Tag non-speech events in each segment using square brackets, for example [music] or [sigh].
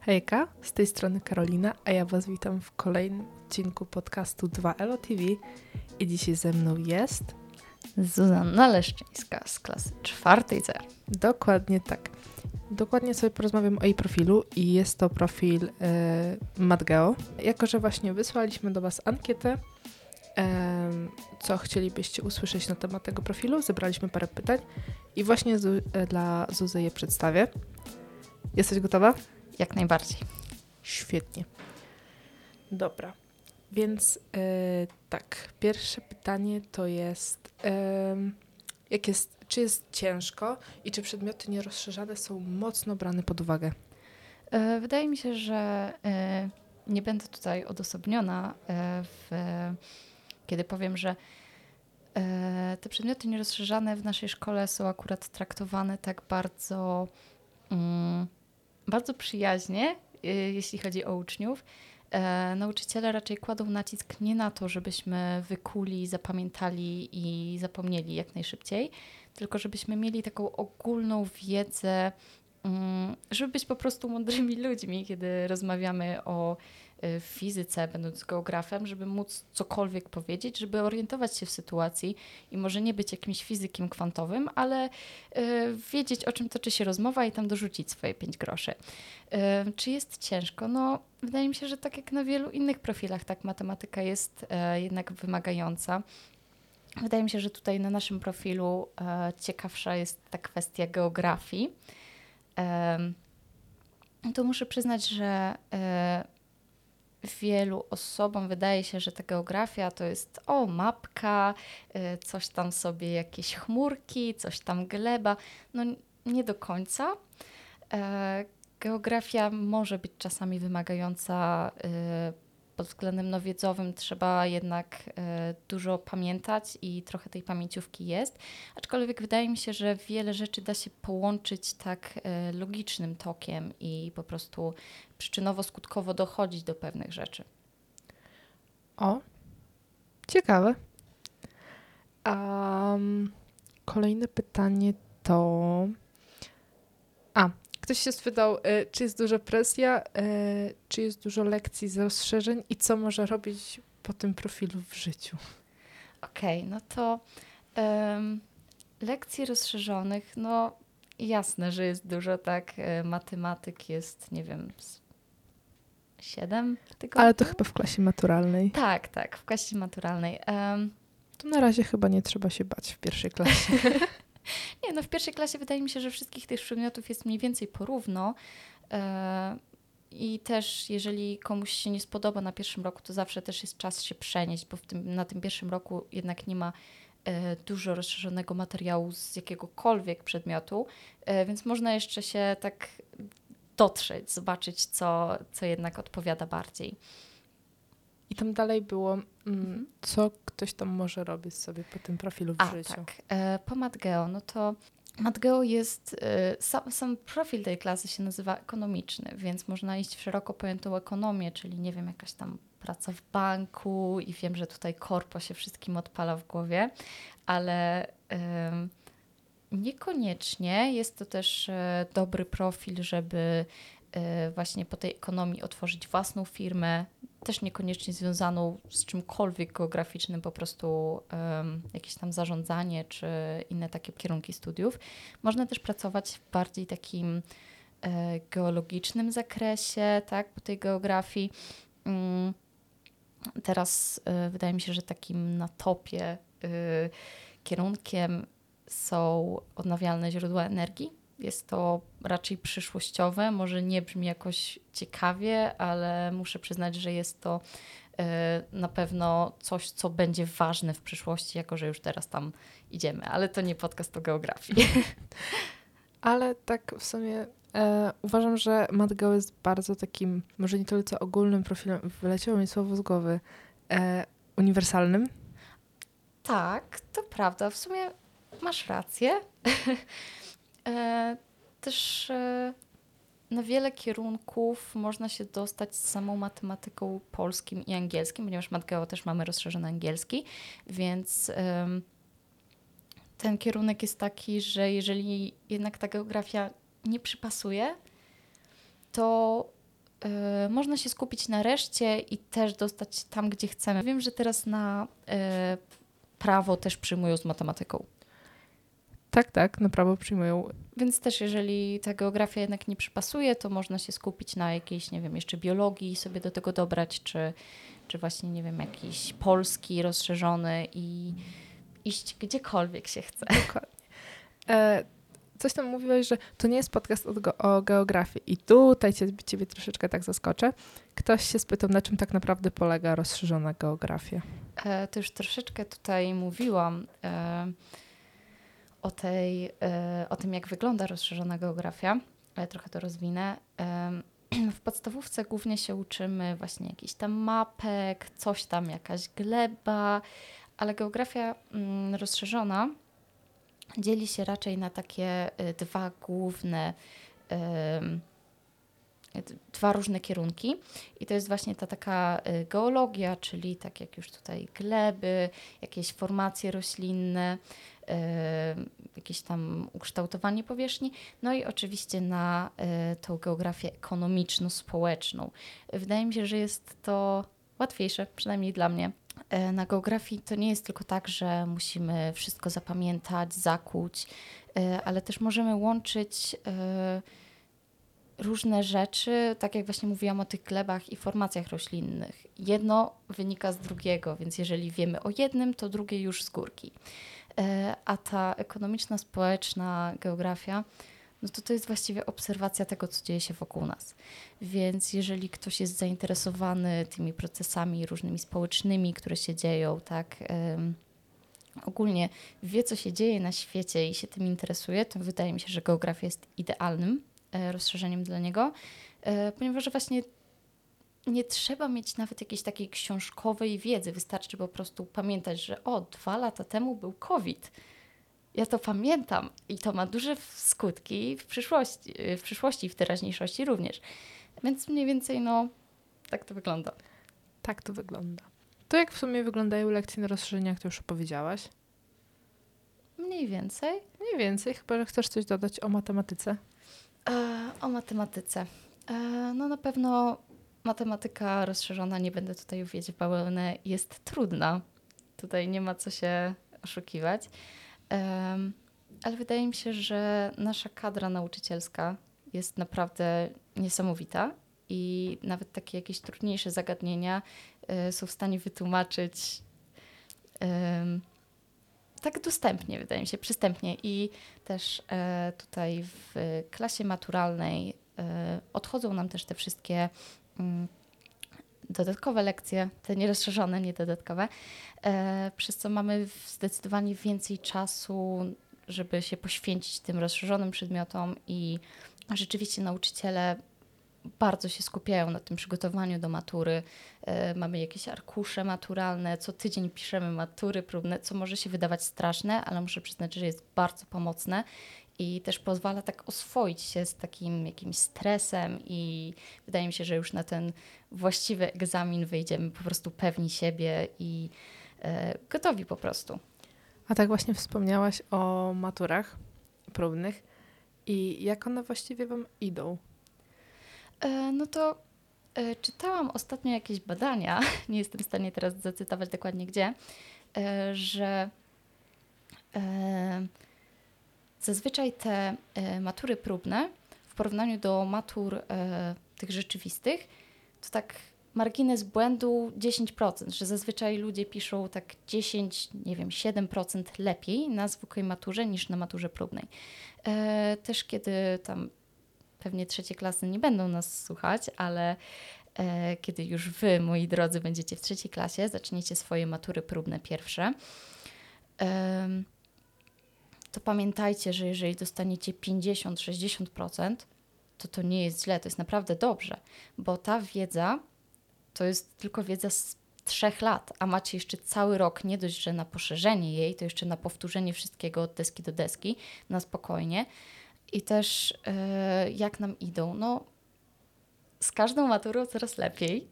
Hejka, z tej strony Karolina, a ja Was witam w kolejnym odcinku podcastu 2ELO TV i dzisiaj ze mną jest... Zuzanna Leszczyńska z klasy czwartej C. Dokładnie tak. Dokładnie sobie porozmawiam o jej profilu i jest to profil yy, Madgeo. Jako, że właśnie wysłaliśmy do Was ankietę, yy, co chcielibyście usłyszeć na temat tego profilu, zebraliśmy parę pytań i właśnie zu, yy, dla Zuzy je przedstawię. Jesteś gotowa? Jak najbardziej. Świetnie. Dobra. Więc yy, tak, pierwsze pytanie to jest, yy, jak jest, czy jest ciężko i czy przedmioty nierozszerzane są mocno brane pod uwagę? Yy, wydaje mi się, że nie będę tutaj odosobniona, w, kiedy powiem, że te przedmioty nierozszerzane w naszej szkole są akurat traktowane tak bardzo, mm, bardzo przyjaźnie, jeśli chodzi o uczniów. E, nauczyciele raczej kładą nacisk nie na to, żebyśmy wykuli, zapamiętali i zapomnieli jak najszybciej, tylko żebyśmy mieli taką ogólną wiedzę, mm, żeby być po prostu mądrymi ludźmi, kiedy rozmawiamy o Y, w fizyce, będąc geografem, żeby móc cokolwiek powiedzieć, żeby orientować się w sytuacji i może nie być jakimś fizykiem kwantowym, ale y, wiedzieć, o czym toczy się rozmowa i tam dorzucić swoje pięć groszy. Y, czy jest ciężko? No, wydaje mi się, że tak jak na wielu innych profilach, tak matematyka jest jednak wymagająca. Wydaje mi się, że tutaj na naszym profilu ciekawsza jest ta kwestia geografii. To muszę przyznać, że wielu osobom wydaje się, że ta geografia to jest o mapka, y, coś tam sobie jakieś chmurki, coś tam gleba. No nie do końca. E, geografia może być czasami wymagająca y, pod względem no, wiedzowym trzeba jednak e, dużo pamiętać i trochę tej pamięciówki jest. Aczkolwiek wydaje mi się, że wiele rzeczy da się połączyć tak e, logicznym tokiem i po prostu przyczynowo-skutkowo dochodzić do pewnych rzeczy. O, ciekawe. Um, kolejne pytanie to. Ktoś się spytał, e, czy jest duża presja, e, czy jest dużo lekcji z rozszerzeń i co może robić po tym profilu w życiu? Okej, okay, no to um, lekcji rozszerzonych, no jasne, że jest dużo, tak, e, matematyk jest, nie wiem, siedem tygodni. Ale to chyba w klasie maturalnej. Tak, tak, w klasie maturalnej. Um, to na razie chyba nie trzeba się bać w pierwszej klasie. [laughs] Nie, no w pierwszej klasie wydaje mi się, że wszystkich tych przedmiotów jest mniej więcej porówno. E, I też, jeżeli komuś się nie spodoba na pierwszym roku, to zawsze też jest czas się przenieść, bo tym, na tym pierwszym roku jednak nie ma e, dużo rozszerzonego materiału z jakiegokolwiek przedmiotu, e, więc można jeszcze się tak dotrzeć, zobaczyć, co, co jednak odpowiada bardziej. I tam dalej było, mm, mhm. co ktoś tam może robić sobie po tym profilu w A, życiu. tak. E, po Matgeo, no to Matgeo jest, e, sam, sam, profil tej klasy się nazywa ekonomiczny, więc można iść w szeroko pojętą ekonomię, czyli nie wiem, jakaś tam praca w banku i wiem, że tutaj korpo się wszystkim odpala w głowie, ale niekoniecznie jest to też e, dobry profil, żeby e, właśnie po tej ekonomii otworzyć własną firmę, też niekoniecznie związaną z czymkolwiek geograficznym, po prostu um, jakieś tam zarządzanie czy inne takie kierunki studiów. Można też pracować w bardziej takim e, geologicznym zakresie, tak, po tej geografii. Um, teraz e, wydaje mi się, że takim na topie e, kierunkiem są odnawialne źródła energii jest to raczej przyszłościowe, może nie brzmi jakoś ciekawie, ale muszę przyznać, że jest to e, na pewno coś, co będzie ważne w przyszłości, jako że już teraz tam idziemy, ale to nie podcast o geografii. [laughs] Ale tak w sumie e, uważam, że MatGo jest bardzo takim, może nie tyle co ogólnym profilem, wyleciało mi słowo z głowy, e, uniwersalnym. Tak, to prawda. W sumie masz rację. [laughs] E, też e, na wiele kierunków można się dostać z samą matematyką polskim i angielskim, ponieważ MatGeo też mamy rozszerzony angielski, więc ten kierunek jest taki, że jeżeli jednak ta geografia nie przypasuje, to e, można się skupić na reszcie i też dostać tam, gdzie chcemy. Wiem, że teraz na e, prawo też przyjmują z matematyką. Tak, tak, na prawo przyjmują. Więc też jeżeli ta geografia jednak nie przypasuje, to można się skupić na jakiejś, nie wiem, jeszcze biologii sobie do tego dobrać, czy, czy właśnie, nie wiem, jakiś polski rozszerzony i iść gdziekolwiek się chce. Dokładnie. E, coś tam mówiłeś, że to nie jest podcast o, o geografii i tutaj cię, ciebie troszeczkę tak zaskoczę. Ktoś się spytał, na czym tak naprawdę polega rozszerzona geografia. E, to już troszeczkę tutaj mówiłam. E, o, tej, e, o tym, jak wygląda rozszerzona geografia, ale trochę to rozwinę. [clears throat] W podstawówce głównie się uczymy właśnie jakiś tam mapek, coś tam, jakaś gleba, ale geografia mm, rozszerzona dzieli się raczej na takie e, dwa główne dwa różne kierunki i to jest właśnie ta taka e, geologia, czyli tak jak już tutaj gleby, jakieś formacje roślinne, jakieś tam ukształtowanie powierzchni, no i oczywiście na e, tą geografię ekonomiczno-społeczną. Wydaje mi się, że jest to łatwiejsze, przynajmniej dla mnie. E, na geografii to nie jest tylko tak, że musimy wszystko zapamiętać, zakuć, ale też możemy łączyć różne rzeczy, tak jak właśnie mówiłam o tych glebach i formacjach roślinnych. Jedno wynika z drugiego, więc jeżeli wiemy o jednym, to drugie już z górki. E, a ta ekonomiczna, społeczna geografia, no to to jest właściwie obserwacja tego, co dzieje się wokół nas. Więc jeżeli ktoś jest zainteresowany tymi procesami różnymi społecznymi, które się dzieją, tak, ogólnie wie, co się dzieje na świecie i się tym interesuje, to wydaje mi się, że geografia jest idealnym e, rozszerzeniem dla niego, e, ponieważ właśnie nie trzeba mieć nawet jakiejś takiej książkowej wiedzy. Wystarczy po prostu pamiętać, że o, dwa lata temu był COVID. Ja to pamiętam i to ma duże skutki w przyszłości, w przyszłości i w teraźniejszości również. Więc mniej więcej, no, tak to wygląda. Tak to wygląda. To jak w sumie wyglądają lekcje na rozszerzeniach, to już opowiedziałaś? Mniej więcej. Mniej więcej, chyba że chcesz coś dodać o matematyce. E, o matematyce. E, no na pewno matematyka rozszerzona, nie będę tutaj uwiedzieć w bawełnę, jest trudna. Tutaj nie ma co się oszukiwać. Um, ale wydaje mi się, że nasza kadra nauczycielska jest naprawdę niesamowita i nawet takie jakieś trudniejsze zagadnienia y, są w stanie wytłumaczyć tak dostępnie, wydaje mi się, przystępnie. I też y, tutaj w klasie maturalnej e, odchodzą nam też te wszystkie dodatkowe lekcje, te nierozszerzone, nie dodatkowe, e, przez co mamy zdecydowanie więcej czasu, żeby się poświęcić tym rozszerzonym przedmiotom i rzeczywiście nauczyciele bardzo się skupiają na tym przygotowaniu do matury. E, mamy jakieś arkusze maturalne, co tydzień piszemy matury próbne, co może się wydawać straszne, ale muszę przyznać, że jest bardzo pomocne i też pozwala tak oswoić się z takim jakimś stresem i wydaje mi się, że już na ten właściwy egzamin wyjdziemy po prostu pewni siebie i e, gotowi po prostu. A tak właśnie wspomniałaś o maturach próbnych i jak one właściwie Wam idą? E, no to e, czytałam ostatnio jakieś badania, [laughs] nie jestem w stanie teraz zacytować dokładnie gdzie, że Zazwyczaj te e, matury próbne w porównaniu do matur e, tych rzeczywistych to tak margines błędu 10%, że zazwyczaj ludzie piszą tak 10, nie wiem, 7% lepiej na zwykłej maturze niż na maturze próbnej. E, też kiedy tam pewnie trzecie klasy nie będą nas słuchać, ale kiedy już wy, moi drodzy, będziecie w trzeciej klasie, zaczniecie swoje matury próbne pierwsze, to pamiętajcie, że jeżeli dostaniecie 50-60%, to to nie jest źle, to jest naprawdę dobrze, bo ta wiedza to jest tylko wiedza z trzech lat, a macie jeszcze cały rok nie dość, że na poszerzenie jej, to jeszcze na powtórzenie wszystkiego od deski do deski, na spokojnie. I też yy, jak nam idą? No, z każdą maturą coraz lepiej.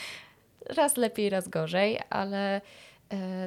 [laughs] raz lepiej, raz gorzej, ale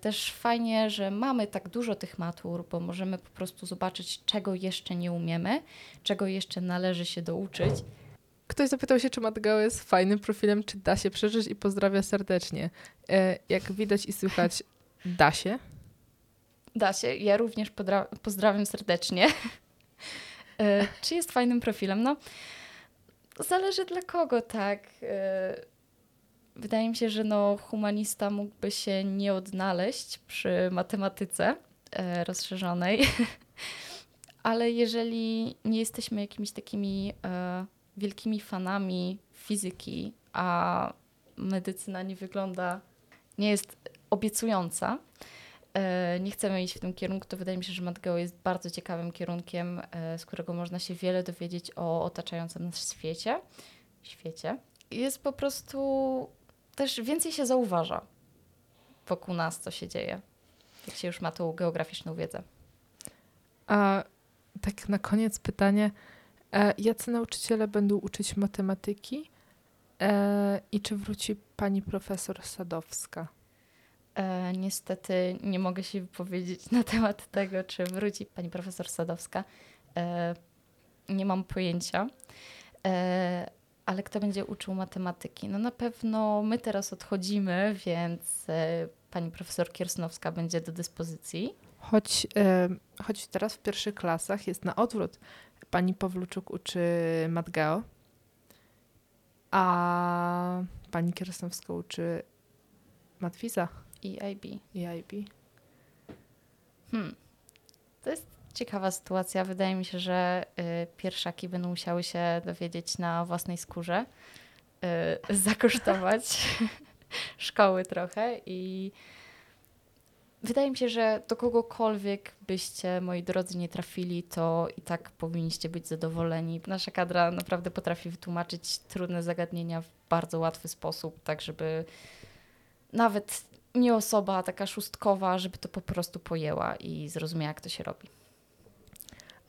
też fajnie, że mamy tak dużo tych matur, bo możemy po prostu zobaczyć, czego jeszcze nie umiemy, czego jeszcze należy się douczyć. ktoś zapytał się, czy Matgao jest fajnym profilem, czy da się przeżyć i pozdrawia serdecznie. E, jak widać i słychać, [laughs] da się. Da się. Ja również pozdrawiam serdecznie. [laughs] E, czy jest fajnym profilem? No, zależy dla kogo, tak. Wydaje mi się, że no, humanista mógłby się nie odnaleźć przy matematyce e, rozszerzonej, [laughs] ale jeżeli nie jesteśmy jakimiś takimi e, wielkimi fanami fizyki, a medycyna nie wygląda, nie jest obiecująca, e, nie chcemy iść w tym kierunku, to wydaje mi się, że MatGeo jest bardzo ciekawym kierunkiem, e, z którego można się wiele dowiedzieć o otaczającym nas świecie. Świecie. Jest po prostu też więcej się zauważa wokół nas, co się dzieje, jak się już ma tą geograficzną wiedzę. A tak na koniec pytanie, e, jacy nauczyciele będą uczyć matematyki e, i czy wróci pani profesor Sadowska? E, niestety nie mogę się wypowiedzieć na temat tego, czy wróci pani profesor Sadowska. E, nie mam pojęcia. E, ale kto będzie uczył matematyki? No na pewno my teraz odchodzimy, więc e, pani profesor Kiersnowska będzie do dyspozycji. Choć, e, choć teraz w pierwszych klasach jest na odwrót. Pani Pawluczuk uczy matgeo, a pani Kiersnowska uczy matwiza. EIB. EIB. Hmm. To jest ciekawa sytuacja. Wydaje mi się, że y, pierwszaki będą musiały się dowiedzieć na własnej skórze, y, [laughs] zakosztować [laughs] szkoły trochę i wydaje mi się, że do kogokolwiek byście, moi drodzy, nie trafili, to i tak powinniście być zadowoleni. Nasza kadra naprawdę potrafi wytłumaczyć trudne zagadnienia w bardzo łatwy sposób, tak żeby nawet nie osoba taka szóstkowa, żeby to po prostu pojęła i zrozumiała, jak to się robi.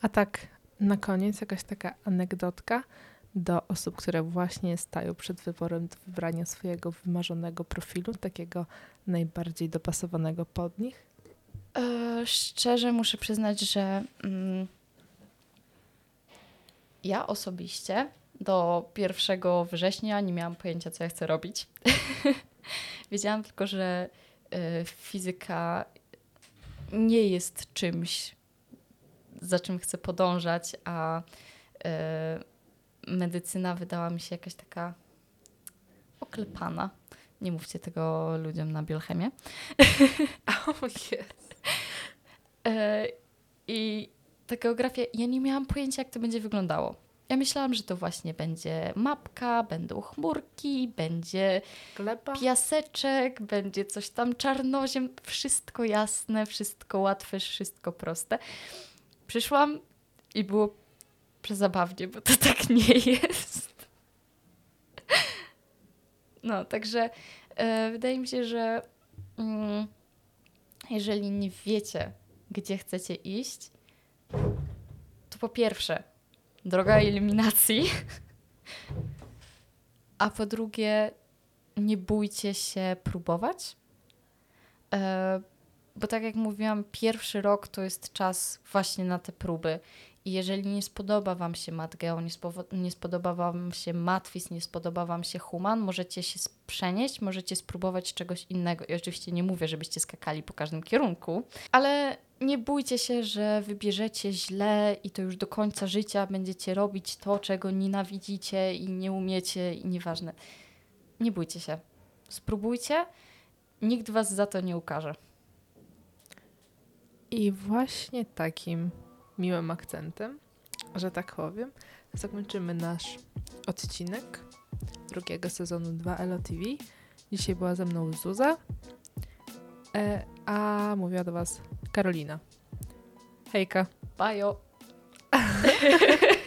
A tak na koniec jakaś taka anegdotka do osób, które właśnie stają przed wyborem do wybrania swojego wymarzonego profilu, takiego najbardziej dopasowanego pod nich? E, szczerze muszę przyznać, że mm, ja osobiście do 1 września nie miałam pojęcia, co ja chcę robić. [laughs] Wiedziałam tylko, że y, fizyka nie jest czymś, za czym chcę podążać, a e, medycyna wydała mi się jakaś taka oklepana. Nie mówcie tego ludziom na biochemię. [laughs] oh, yes. I ta geografia, ja nie miałam pojęcia, jak to będzie wyglądało. Ja myślałam, że to właśnie będzie mapka, będą chmurki, będzie Gleba. piaseczek, będzie coś tam czarnoziem. Wszystko jasne, wszystko łatwe, wszystko proste. Przyszłam i było przezabawnie, bo to tak nie jest. No, także e, wydaje mi się, że mm, jeżeli nie wiecie, gdzie chcecie iść, to po pierwsze, droga eliminacji, a po drugie, nie bójcie się próbować. E, bo tak jak mówiłam, pierwszy rok to jest czas właśnie na te próby. I jeżeli nie spodoba Wam się MatGeo, nie, nie spodoba Wam się Matwis, nie spodoba Wam się Human, możecie się przenieść, możecie spróbować czegoś innego. I oczywiście nie mówię, żebyście skakali po każdym kierunku, ale nie bójcie się, że wybierzecie źle i to już do końca życia będziecie robić to, czego nienawidzicie i nie umiecie i nieważne. Nie bójcie się. Spróbujcie. Nikt Was za to nie ukaże. I właśnie takim miłym akcentem, że tak powiem, zakończymy nasz odcinek drugiego sezonu 2 LOTV. Dzisiaj była ze mną Zuza, e, a mówiła do Was Karolina. Hejka. Bajo. [laughs]